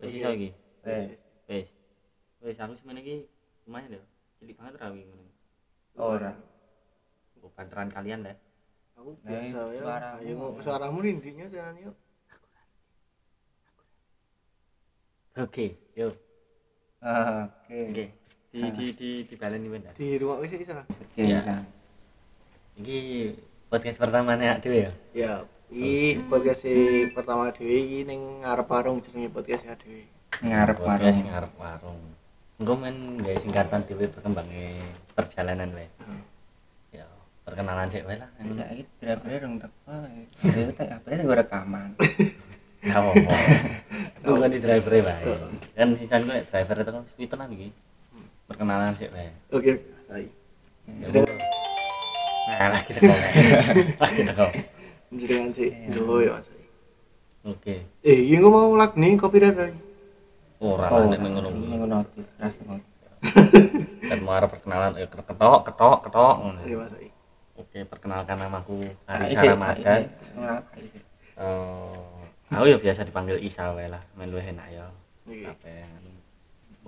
Wis iso iki. Wes. Wis. Wis aku semene iki lumayan lho. Cilik banget ra wingi ngono. Ora. Kok panteran kalian deh. Aku Nah, biasa ya. suaramu. Ayo ngomong suaramu rindinya jangan yuk. Oke, yo. Oke. Oke. Di di di di baleni dah. Di rumah wis sana. Oke. Ya. Kang. Iki podcast pertama nek dhewe ya. Ya, iki podcast si pertama dhewe iki ning ngarep warung jenenge podcast ya dhewe. Ngarep warung. ngarep warung. Engko men gawe singkatan dhewe perkembange perjalanan wae. Ya, perkenalan sik wae lah. Enggak iki driver dong teko. Itu tak apa gue rekaman. Ya apa. Aku kan di driver wae. Kan sisan gue driver itu kan pitonan iki. Perkenalan sik wae. Oke, sai. Ya, Nah, lah kita kok. Lah kita kok. Jenengan sih. Iya. Yo yo. sai. Oke. Eh, iki ngomong lag nih copyright lagi. Ora Oh, lah nek ngono kuwi. Ngono ngono. Dan mau arep perkenalan eh ketok ketok ketok ngono. Iya, Mas. Oke, perkenalkan namaku Ah, Ari isi. Ngapa isi? Eh, aku ya biasa dipanggil Isa wae lah, men luwih enak ya. Iki. Apa ya?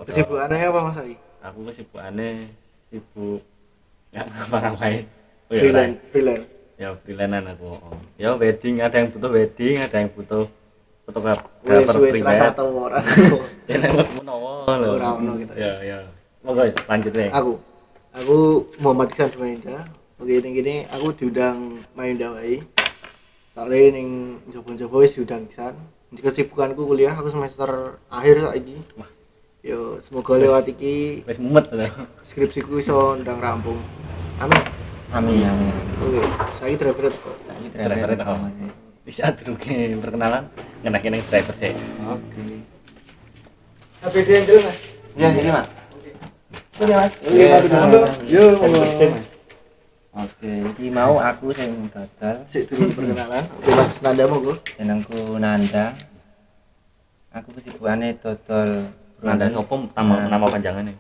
Kesibukannya apa Mas Ai? Aku kesibukane sibuk nggak ngapa-ngapain. Oh, ya, Freelance, freelance. Ya freelance aku ya wedding ada yang butuh wedding ada yang butuh fotografer wes pribadi rasa tau ora. ya nek menawa lho Ora ono gitu. ya ya monggo lanjut nih Aku. Aku Muhammad Iksan Dumainda. Oke, ini gini aku diundang main wae. Soalnya ning jopo-jopo wis diundang Iksan. Di kesibukanku kuliah aku semester akhir. Wah. Yo, semoga lewat iki wis mumet skripsiku iso ndang rampung. Amin. Amin amin. Oke, saya driver kok. Saiki Driver teko. Mas. bisa dulu perkenalan ngenakin yang driver sih Oke. Tapi dia yang jelas. Ya sini, Mak. Oke, Mas. Oke, Iya, dulu. Yo, Oke, iki mau aku sing dodol Sik dulu perkenalan. Oke, Mas Nanda monggo. jenengku Nanda. Aku kesibukane dodol Nanda sopo nama Nah, nama panjangannya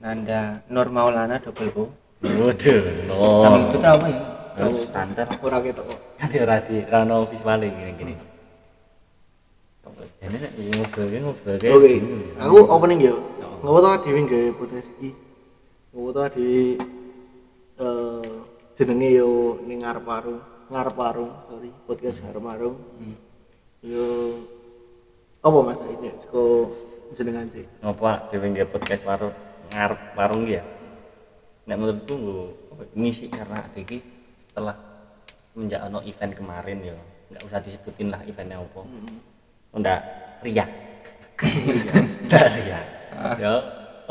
Nanda Nur Maulana double O. waduh no Sama itu tau apa ya? Oh, standar Ora ketok kok. kan di radi rano visualnya gini gini jadi nek ngobrol ki ngobrol ki Oke, gini. aku opening yo. Ngopo to dhewe gawe podcast iki? Ngopo to dhewe eh jenenge yo ning ngarep warung, ngarep warung, sorry, podcast ngarep warung. Yo apa Mas ini seko jenengan sih? ngopo dhewe nggih podcast warung ngarep warung ki ya nek menurutku ngisi karena iki setelah menjak ono event kemarin ya nggak usah disebutin lah eventnya apa. Oh, ndak riak. Ndak riak. Ya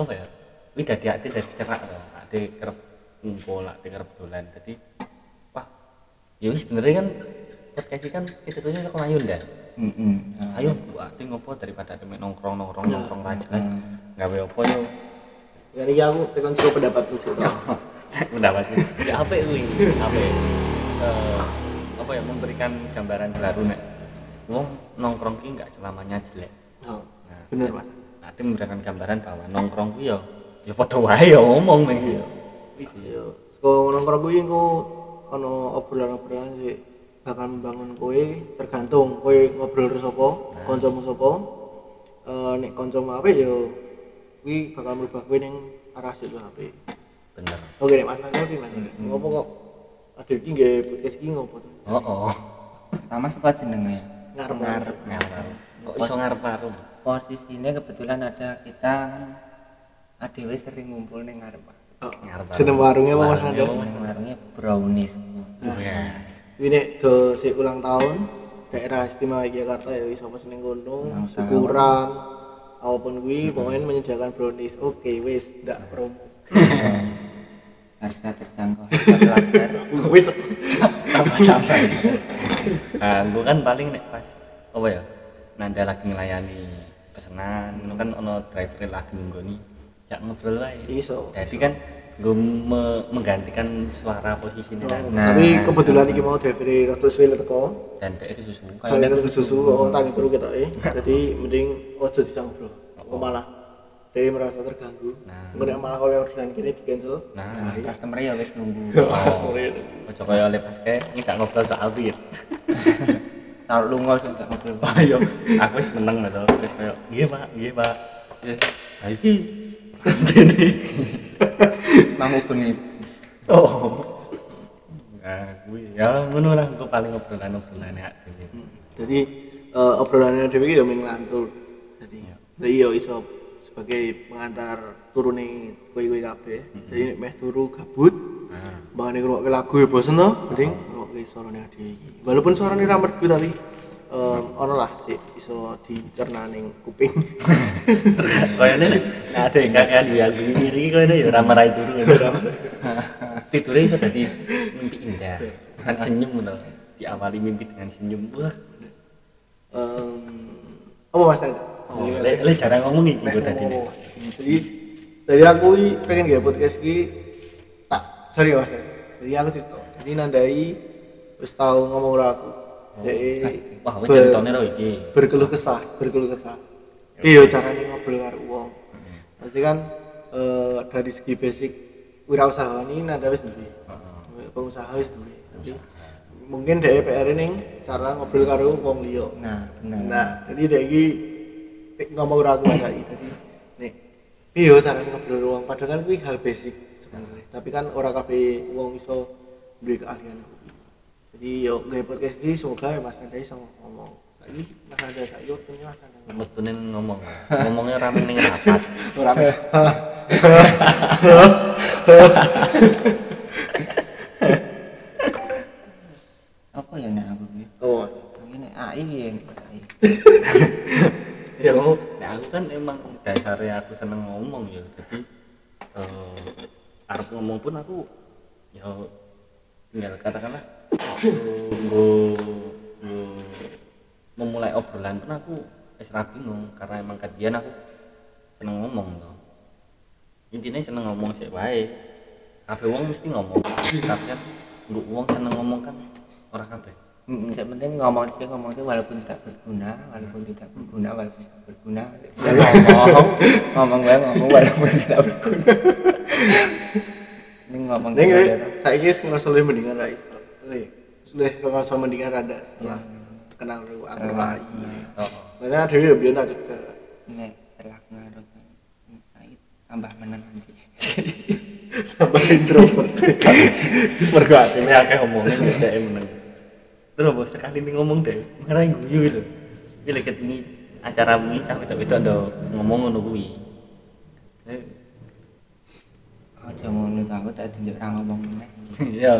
apa ya? Wih dadi ati dadi cerak to. Ati kerep ngumpul ati kerep dolan. Jadi wah ya wis sebenarnya kan podcast kan itu tuh sekolah Ayunda Heeh. ayo bu ati ngopo daripada ati mek nongkrong nongkrong nongkrong ra jelas. Gawe apa Dari aku tekan seko pendapatku sih. mendapat ya apa kuwi apa ya? Eh, apa ya memberikan gambaran baru nek wong nongkrong ki nggak selamanya jelek Oh, nah bener Mas. nanti memberikan gambaran bahwa nongkrong ku ya ya padha wae ya ngomong nih ya wis ya Yo, seko nongkrong kuwi engko ana obrolan-obrolan sih bakal membangun kowe tergantung kowe ngobrol terus sapa, kancamu sapa. Eh nek kancamu apik yo kuwi bakal merubah kowe ning arah situ apik. bener Oke nek Mas Nanda ki Mas. Ngopo kok ada iki nggih podcast iki ngopo tuh? oh oh Pertama suka jenenge. Ngarep Ngarep. ngarep kok iso ngarep warung Posisinya kebetulan ada kita ADW sering ngumpul ning ngarep. Oh, ngarep jeneng warungnya apa Mas apa? Ning warungnya brownies. ya Ini do si ulang tahun daerah istimewa Yogyakarta ya iso pesen ning kono, Ulang tahun. syukuran apa pun kuwi pokoknya menyediakan brownies oke wis ndak promo. Harga terjangkau pelajar wis. Tambah-tambah. Nah gue kan paling nek pas apa ya nanda lagi ngelayani pesanan itu kan ono driver lagi nunggoni jak ngobrol wae. Iso. Jadi kan gue me- menggantikan suara posisi ini kan Nah. tapi kebetulan iki mau driver rada suwe teko. Dan dia itu susu saya kan susu oh tangi turu kita eh. Jadi mending ojo disang bro. Kok malah. Dia merasa terganggu. Nah. Nggak malah oleh orderan kini di cancel nah customer ya wis nunggu. Oh ojo kaya oleh pas kayak ini gak ngobrol soal duit taruh lunga sing gak ngobrol. Ayo aku wis meneng lho terus kaya iya pak iya pak. Iya. Nah iki. Ini mau bengi oh. Nah gue ya ngono lah paling ngobrolan ngobrolan ya jadi eh, obrolannya Dewi ya ngelantur. Jadi ya. iso sebagai pengantar turune kue-kue kabeh. Jadi nek meh turu gabut nah Bangane ngrungokke lagu ya bosen to, mending ngrungokke suarane Ade iki. Walaupun suarane ra merdu tapi em ono lah sih iso dicerna ning kuping. kayaknya nek ada yang kakek di aku ngiri kayaknya ya ramah rai turu tidurnya bisa jadi mimpi indah kan senyum loh diawali mimpi dengan senyum wah Em apa Mas oh, le, le jarang ngomong Nek gue tadi. Jadi dari aku iki pengen gawe podcast iki tak sorry Mas. Jadi aku cerita. Jadi nandai wis tau ngomong ora aku. Jadi wah wes ceritanya loh iki berkeluh kesah, berkeluh kesah. Iya caranya ngobrol karo wong. Pasti kan eh, dari segi basic wirausaha ini nada wis duwe. Pengusaha wis duwe. Tapi mungkin dhek PR ning cara ngobrol karo wong liya. nah benar Nah, jadi dhek iki nek ngomong ora aku saiki. Jadi nek iya caranya ngobrol wong padahal kan kuwi hal basic sebenarnya. Tapi kan ora kabeh wong iso duwe keahlian. Jadi yo gawe podcast iki semoga ya Mas Nanda iso ngomong. Saiki Mas Nanda saiki waktunya Mas Nanda ngomong. Ngomong ngomongnya rame ning rapat. Ora apa ya nek aku iki Oh, ini AI ya yang AI ya oh nah aku kan emang dasarnya aku seneng ngomong ya. Jadi eh arep ngomong pun aku ya tinggal katakanlah memulai obrolan pun aku wis ra bingung karena emang kajian aku seneng ngomong tuh intinya seneng ngomong sih wae. Kabeh wong mesti ngomong tapi kan nggo wong seneng ngomong kan orang kabeh. Mm, yang penting ngomong sih ngomong sih walaupun tidak berguna walaupun tidak berguna walaupun tidak berguna. Ya ngomong. Ngomong gue ngomong walaupun tidak berguna. Ini ngomong gitu ya, toh. saiki wis ngerasa luwih mendingan ra iso. Luwih luwih ngerasa mendingan rada setelah kenal lu aku AI. oh. Karena dhewe yo biyen juga. Nek telah ngaruh saya tambah menang nanti. Tambah introvert. mergo atine akeh omongnya dhek meneng terus bos sekali nih ngomong deh ngerai guyu lho. Iki lek ini acara ini cah wedok wedok ndo ngomong ngono kuwi. Eh, aja ngono tau tak ra ngomong meneh. Ya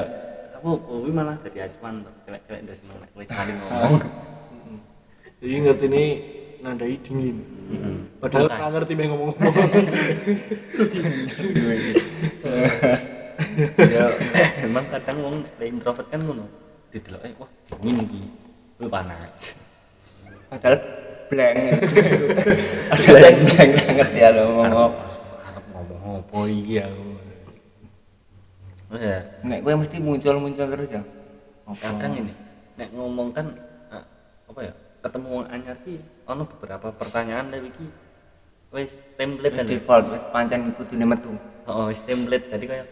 aku kuwi malah jadi acuan tuh cewek-cewek ndak seneng nek wis sekali ngomong. Jadi ngerti ini nandai dingin. Heeh. Padahal nggak ngerti main ngomong-ngomong. ya emang kadang wong introvert kan ngono. Didelok eh wah dingin iki. Kuwi panas. Padahal blank. Blank blank nggak ngerti ya lo ngomong. ngomong apa iki aku Terus ya nek gue mesti muncul muncul terus ya apa? Kadang ini nek ngomong kan ah, apa ya ketemu anyar ki ono beberapa pertanyaan dari ki wis template wis kan default wis pancen kudune metu. Oh wis template jadi kayak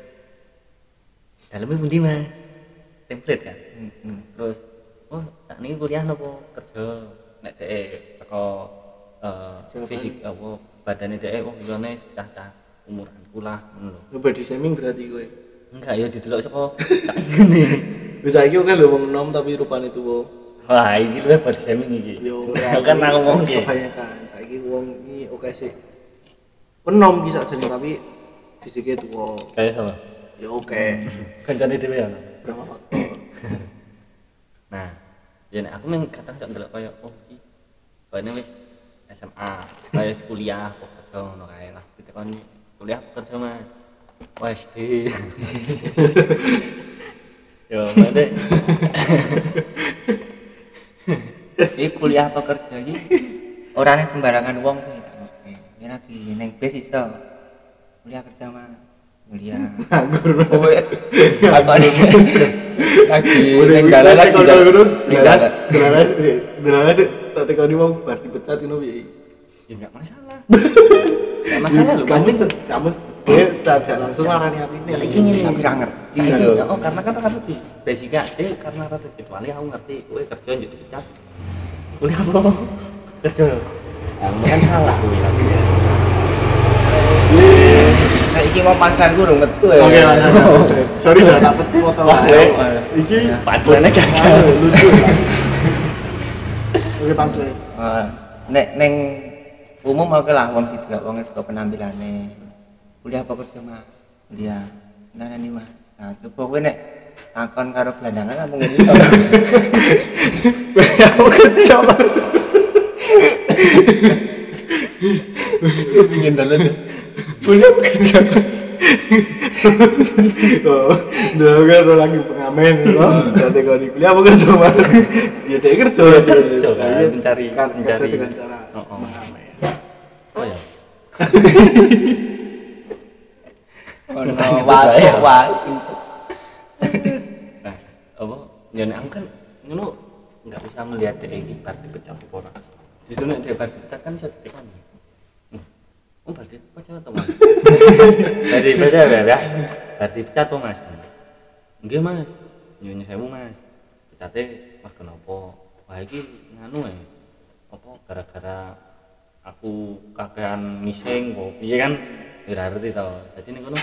dalamnya pundi mas? Template kan? Heeh. terus oh tak ini kuliah nopo? Kerja. Nek dek teko eh, Jawaban. fisik apa badannya dek oh iya cah-cah umuran kula ngono lho. Lu body shaming berarti gue. Enggak ya didelok saka tak ngene Bisa iki kan lu wong nom tapi rupane tuwa. wah iki luwih body shaming iki. Yo kan aku ngomong ki Kebanyakan. Saiki wong iki oke sih. Penom ki sakjane tapi fisiknya tuwa. kayak sama? Ya oke. kancane dhewe ya Berapa faktor? nah ya nek aku memang kadang sak ndelok kaya oh iki. Kayaknya wis SMA wis kuliah kok kerja ngono kae lah. Ditekoni kuliah kerja mas oh SD yo mate Iki kuliah apa kerja iki ora nek sembarangan wong sih tak ngerti. Ini lagi ning bis iso. Kuliah kerja mah. Kuliah. nganggur Kowe takon iki. Lagi ning dalan lagi. jelas dalan. jelas sih tak tekoni wong bar dipecat ngono piye ya enggak masalah enggak masalah lho kamu kamu dia tidak langsung ngarani atine saiki ngene Tapi ngerti. Saiki, Gitu. oh karena kan rata di basicnya eh karena rata kecuali aku ngerti. Kowe kerja dipecat. Kuliah apa? Kerja nah kan salah. Ya Nah, iki mau pansan guru ngetu ya. oke lah sorry dah tak peti foto Wah, wae. iya. iki Padahal gagal. Aduh, lucu. Lah. oke pantre Ah, nek neng umum oke lah. Wong tidak wong suka penampilane kuliah apa kerja mah kuliah. Nah ini mah nah coba kowe nek takon karo gelandangan kamu ngene. Iso aku kerja mas ingin dalan kuliah apa kerja mas oh kan lagi pengamen lo jadi kalau di kuliah apa kerja mas ya dia kerja Dia kerja, kan, Iya, mencari- kan kerja mencari. dengan cara Oh, oh. oh ya ono saya. wae nah apa? Ya nek aku kan ngono nggak bisa melihat dia ini bar dipecat apa ora. Justru nek dia bar dipecat kan bisa ditekan. Oh bar dipecat atau mas? Bar dipecat ya? Ya bar dipecat apa mas? Enggak mas. Nyunyun sewu mas. Pecatnya mas kenapa wah iki nganu ya apa gara-gara aku kakean ngising kok. Piye kan? Ora ngerti to. Dadi ning kono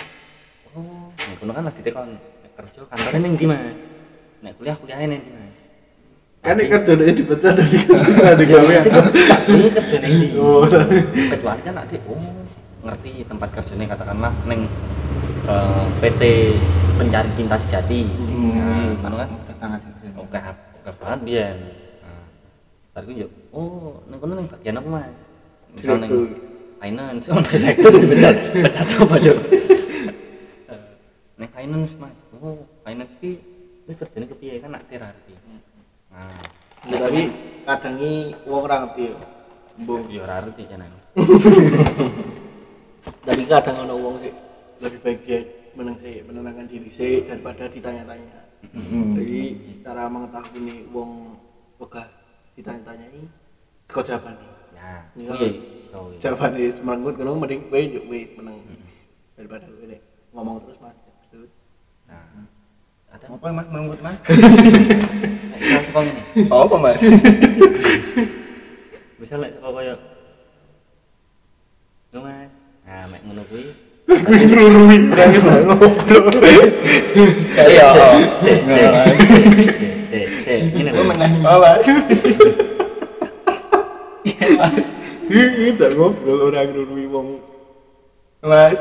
oh. Ning kono kan lagi tekon nek kerja kantornya ning ndi mas nek kuliah kuliahnya ning ndi mas kan ini kerja dia dipecat dari kerja di gawe. ya ini kerja ndi oh. Kecuali kan ada oh ngerti tempat kerjanya katakanlah neng eh, PT pencari cinta sejati. Nah, kan? Kan banget. Oke oke banget biar nah, baru gue yuk oh neng kono neng bagian apa mas? Misal neng finance oh direktur dipecat pecat apa neng finance mas. Oh finance ki ini kerjanya kepiye kan nak terapi nah. Ya, tapi kadang ini uang orang ngerti ya bung yo ora ngerti kan tapi kadang ono uang sih lebih baik dia meneng sih menenangkan diri sih daripada ditanya-tanya. Jadi cara mengetahui ini uang wegah ditanya-tanyai kau jawaban? Nih nah Iya. iya iya. jawaban nih semanggut kalau mending gue yuk gue meneng. Daripada gue ngomong terus mas nah ada Apa mas menunggut mas? nek iso saka ngene Apa mas? misal nek saka kaya Lho Mas. Nah, mek ngono kuwi. rurui orang itu ngobrol Iya. Sik, sik. Sik, sik, sik. Ngene lho. Oh mas. ini bisa ngobrol orang rurui wong Mas.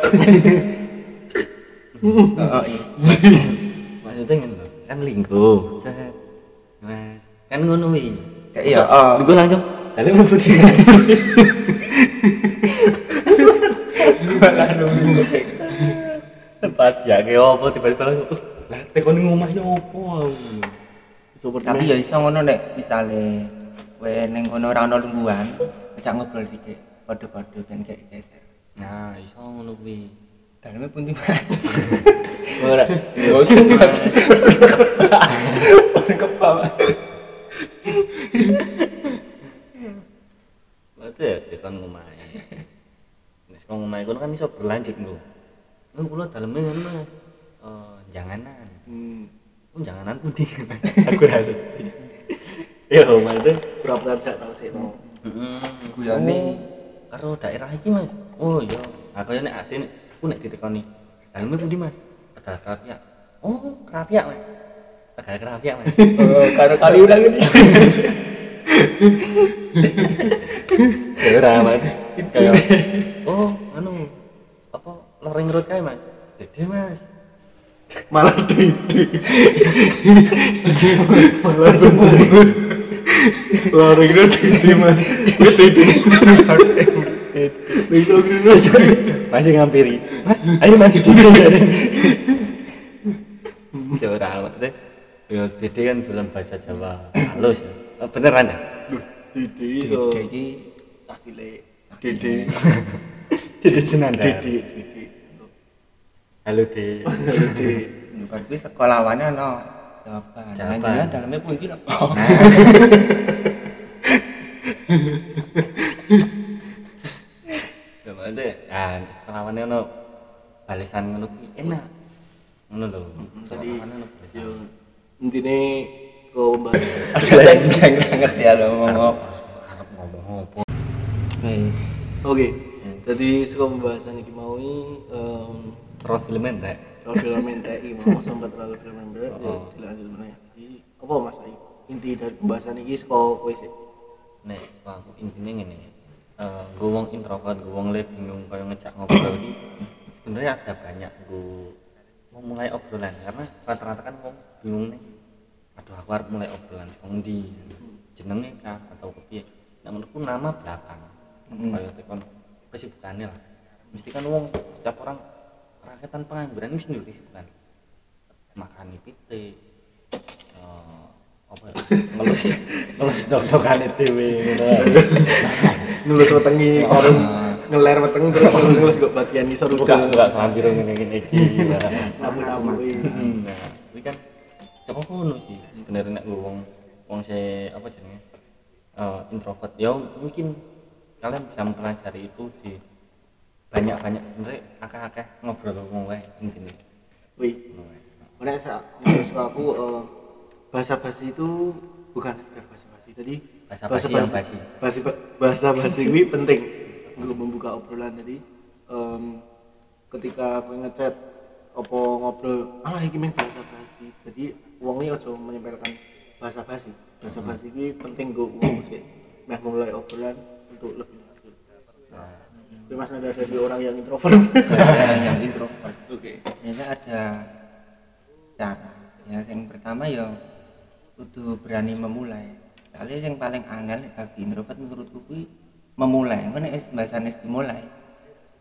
Maksudnya lho. Kan linggo. Set. Mas. Kan ngono. Kayak iya. Oh. Linggo langsung. Mau putih. Tempat ya kayak apa tiba-tiba langsung. "Uh, Lah tekon ngomah yo opo. super Tapi ya iso ngono nek misale kowe ning kono ora ono lungguhan, ajak ngobrol sithik. Padha-padha ben kayak geser. Nah, iso ngono kuwi. Daleme pundi mas? Ora. Cuma. Kepala mas. Berarti ya tekan ngomahe. Nek kok ngomahe kono kan iso berlanjut nggo. Oh, kula daleme ngono Mas. Eh, janganan. hmm. Oh, janganan pundi. Aku ora ngerti. Ya, maksudnya berapa tidak tahu sih no Heeh. Guyone. Karo daerah iki, Mas. Oh, iya. Nah, kaya nek ade nek aku nek ditekoni. Daleme pundi, Mas? Tegal Kerapiak. Oh, Kerapiak, Mas. Tegal Kerapiak, Mas. Oh, karo kali ulang ini. Ya ora, Mas. Kayak oh, anu apa loreng road kae, Mas. Dede, Mas. malah dede malah dede Loro kira dede mas. Dede. Mikro kira aja. masih ngampiri mas ayo mas dede ya ora deh ya dede kan dalam bahasa Jawa halus ya Oh, beneran ya dede iso. Dede iki Tak cilik. Dede. dede senanda Dede. Dede. halo de Dede. bukan kuwi sekolahannya no jawaban. Jawaban. Jawaban. Dalamnya pun ada? Ah sekolahannya no balesan ngono enak. Ngono lho. Jadi yo intine kok mbak. Saya nggak ngerti ya lo ngomong. ngomong Wis. Oke. Jadi saka pembahasan iki mau em terus filmen rek film NTI mau sempat terlalu film berat ya Oh. dilanjut mana ya apa mas? Inti dari pembahasan ini saka kowe sih nek aku intinya ngene eh gue wong introvert gue wong le bingung kaya ngejak ngobrol. Iki sebenarnya ada banyak gue mau mulai obrolan karena rata-rata kan wong bingung nih. Aduh aku harus mulai obrolan wong di jenenge kah? Atau kepiye nah menurutku nama belakang. Mm. kaya tekon kesibukannya lah. Mesti kan wong setiap orang rakyatan pengangguran mesti dulu kesibukan. Makan pite eh, apa ya? Ngelus ngelus dok-dokane dhewe ngono nulus wetengi Oh. karo ngeler weteng terus nulus nulus kok bagian isor buka udah buka kelampir ngene-ngene iki namu-namu Hmm, nah ini kan coba kono sih? Sebenarnya nek wong wong se apa jenenge? Eh, introvert. Ya mungkin kalian bisa mempelajari itu di banyak-banyak sebenarnya akeh-akeh ngobrol wong wae intine wih. Ngono wae. Ora sa menurut aku eh, bahasa basi itu bukan sekedar bahasa basi jadi Bahasa basi basi. basi. Bahasa basi ini penting. Untuk membuka obrolan jadi em, ketika aku ngechat apa ngobrol ah iki main bahasa basi. Jadi uangnya aja menyempelkan bahasa basi. Bahasa basi ini penting gue uang sih meh mulai obrolan untuk lebih lanjut. Nah, tapi mas ada dari orang yang introvert. Yang introvert. oke. Ternyata ada cara. Ya, yang pertama ya kudu berani memulai. Soalnya yang paling angel bagi introvert menurutku kuwi memulai. Wis bahasane wis dimulai,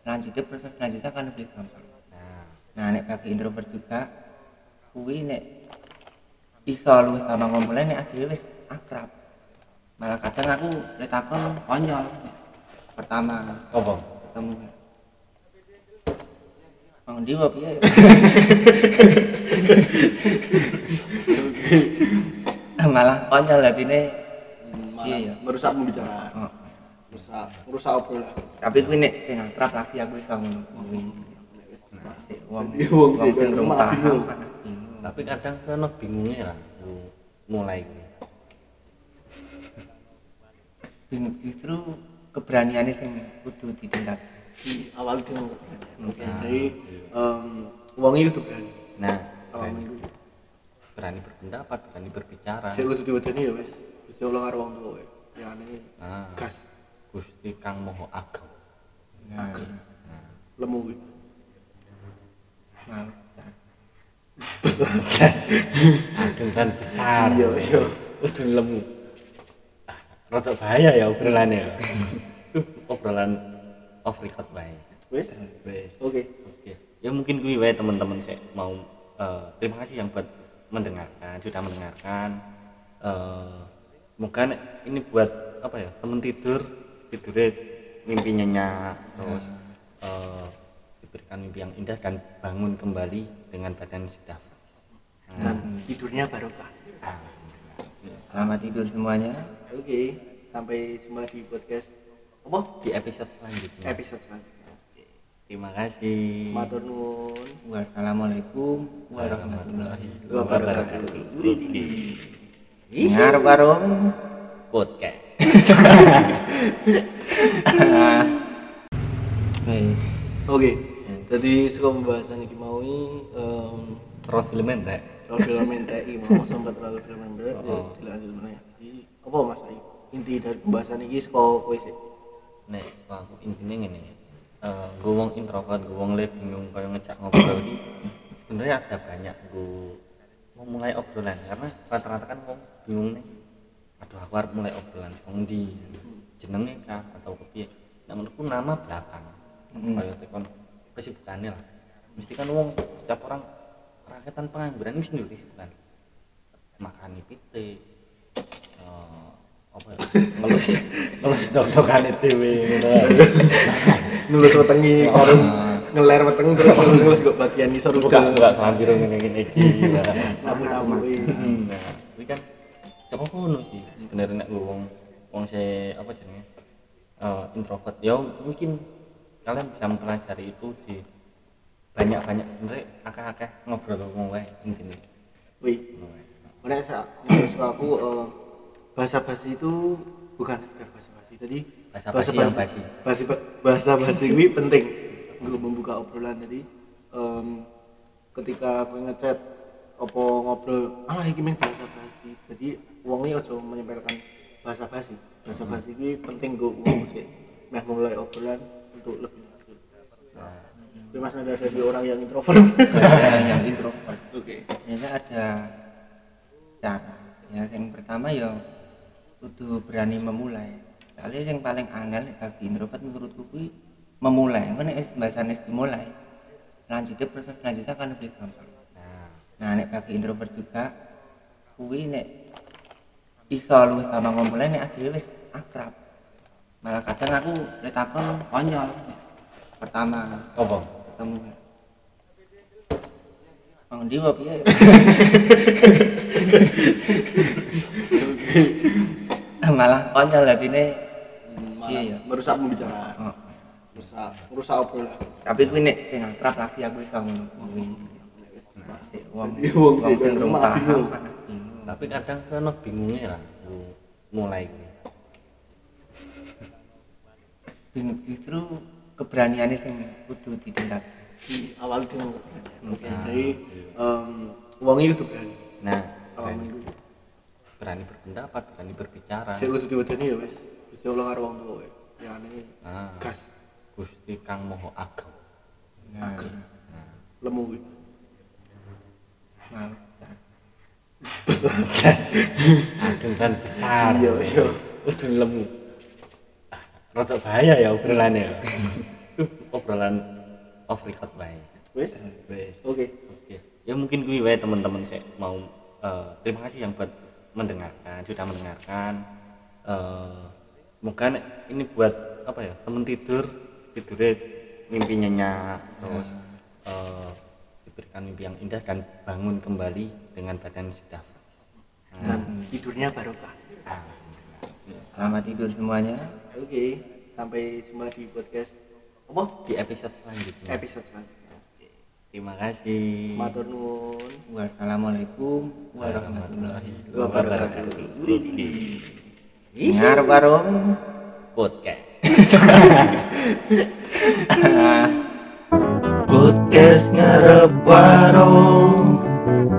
selanjutnya proses selanjutnya akan lebih gampang. nah Nah, nek bagi introvert juga kuwi nek iso luwih gampang memulai nek adewe wis akrab. Malah kadang aku lek takon konyol. Pertama apa ketemu Bang Dewa piye? Malah konyol latine. Iya, iya. merusak pembicaraan Oh. merusak merusak obrolan Tapi kuwi nek akrab lagi aku iso ngono kuwi. Nah, sik wong Jadi wong wong sing malah belum paham malah tapi kadang kan bingungnya lah lu mulai. Bingung justru keberaniannya sing kudu ditingkat. di awal dengan Oke. jadi em uangnya itu berani nah awal berani berpendapat berani berbicara. Saya kudu diwedeni ya wes bisa ulang karo wong tuwa ya aneh nah gas. Gusti Kang Moho Ageng. Nah, lemu gitu malu. Ageng kan besar. Iya iya. Udah lemu. Rada bahaya ya obrolannya. Duh, obrolan off record baik wes Wes. oke. Oke. Ya mungkin gue wae teman-teman saya mau eh, terima kasih yang buat mendengarkan, sudah mendengarkan. Eh, semoga nek ini buat apa ya temen tidur tidurnya mimpi nyenyak terus eh, diberikan mimpi yang indah dan bangun kembali dengan badan sudah fresh. dan tidurnya barokah Ah, Selamat tidur semuanya. oke sampai jumpa di podcast apa di episode selanjutnya. episode selanjutnya Terima kasih. matur nuwun Wassalamualaikum warahmatullahi wabarakatuh. Oke. Dengar bareng. Podcast. Wis. oke jadi saka pembahasan ini mau em Terus filmen rek. kalau film NTI mau sempat terlalu film ya Oh. dilanjut mana ya jadi apa mas inti dari pembahasan ini saka kowe sih nek aku intinya ngene eh gue wong introvert gue wong le bingung kaya ngejak ngobrol. Iki sebenarnya ada banyak gue mau mulai obrolan karena rata-rata kan wong bingung nih. Aduh aku harus mulai obrolan wong ndi? Jenenge kah atau kepiye nah menurutku nama belakang. Mm. kaya tekon kesibukannya lah. Mesti kan wong setiap orang rakyatan pengangguran mesti dulu kesibukan. Makan pite eh, apa ya? Ngelus ngelus dok-dokane dhewe ngono nulus wetengi karo ngeler weteng terus nulus nulus kok bagian isor buka buka kelambi ngene ngene iki. Nah. namu-namu Hmm, nah ini kan coba ngono sih? Sebenarnya nek wong wong se apa jenenge? Eh, introvert. Ya mungkin kalian bisa mempelajari itu di banyak-banyak sebenarnya akeh-akeh ngobrol ngomong wae intine wih. Karena saya, menurut aku eh, bahasa basi itu bukan sekedar bahasa basi. Jadi Bahasa basi yang basi. Bahasa bahasa basi ini penting untuk membuka obrolan. Jadi em, ketika aku ngechat opo ngobrol, ah iki main bahasa basi. Jadi wong ini aja menyampaikan bahasa basi. Bahasa basi ini penting gue wong sih. Nah mulai obrolan untuk lebih lanjut. Nah, Tapi mas ada dari orang yang introvert. yang introvert Oke. ternyata ada cara ya yang pertama ya kudu berani memulai soalnya yang paling angel bagi introvert menurutku kuwi memulai. Kan es bahasan es dimulai selanjutnya proses selanjutnya akan lebih gampang. Nah. Nah nek bagi introvert juga kuwi nek iso luwih gampang memulai nek adewe wis akrab. Malah kadang aku nek takon konyol. Pertama apa? ketemu. Bang Dewa piye? Malah konyol lah ini. Iya ya. Malah merusak pembicaraan. Oh. Merusak, merusak obrolan. Tapi kuwi nek sing akrab lagi aku iso ngono kuwi. Nah, sik wong sing paham tapi kadang kan bingungnya lah mulai Bingung justru keberaniannya sing kudu ditingkat. di awal keberanian. Oke, Nah, jadi iya. em uangnya itu berani. nah Awal berani, minggu. berani berpendapat berani berbicara Saya kudu diwedeni ya wis. Ulang karo wong tuwa. Ya aneh nah gas Gusti Kang Moho Ageng Nah, nah lemu kuwi. malu. Ageng kan besar Iya, iya. udah lemu Ah, rada bahaya ya obrolannya Duh, obrolan off record Wis. Wes. Oke. Oke. Ya mungkin gue wae teman-teman saya mau eh, terima kasih yang buat mendengarkan, sudah mendengarkan. Eh semoga nek ini buat apa ya temen tidur tidurnya mimpi nyenyak terus eh, diberikan mimpi yang indah dan bangun kembali dengan badan sudah. Nah, Dan tidurnya barokah. ah, Selamat tidur semuanya. Oke, sampai jumpa di podcast apa? di episode selanjutnya. Episode selanjutnya. Oke. Terima kasih. Matur nuwun. Wassalamualaikum warahmatullahi Wabarakatuh. Ngarep warung. Podcast. Podcast ngarep warung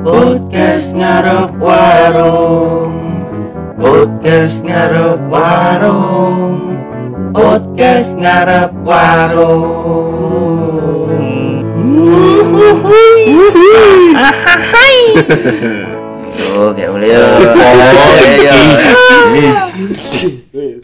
Podcast ngarep warung Podcast ngarep warung Podcast ngarep warung Yo, kayak. Ayo, yo.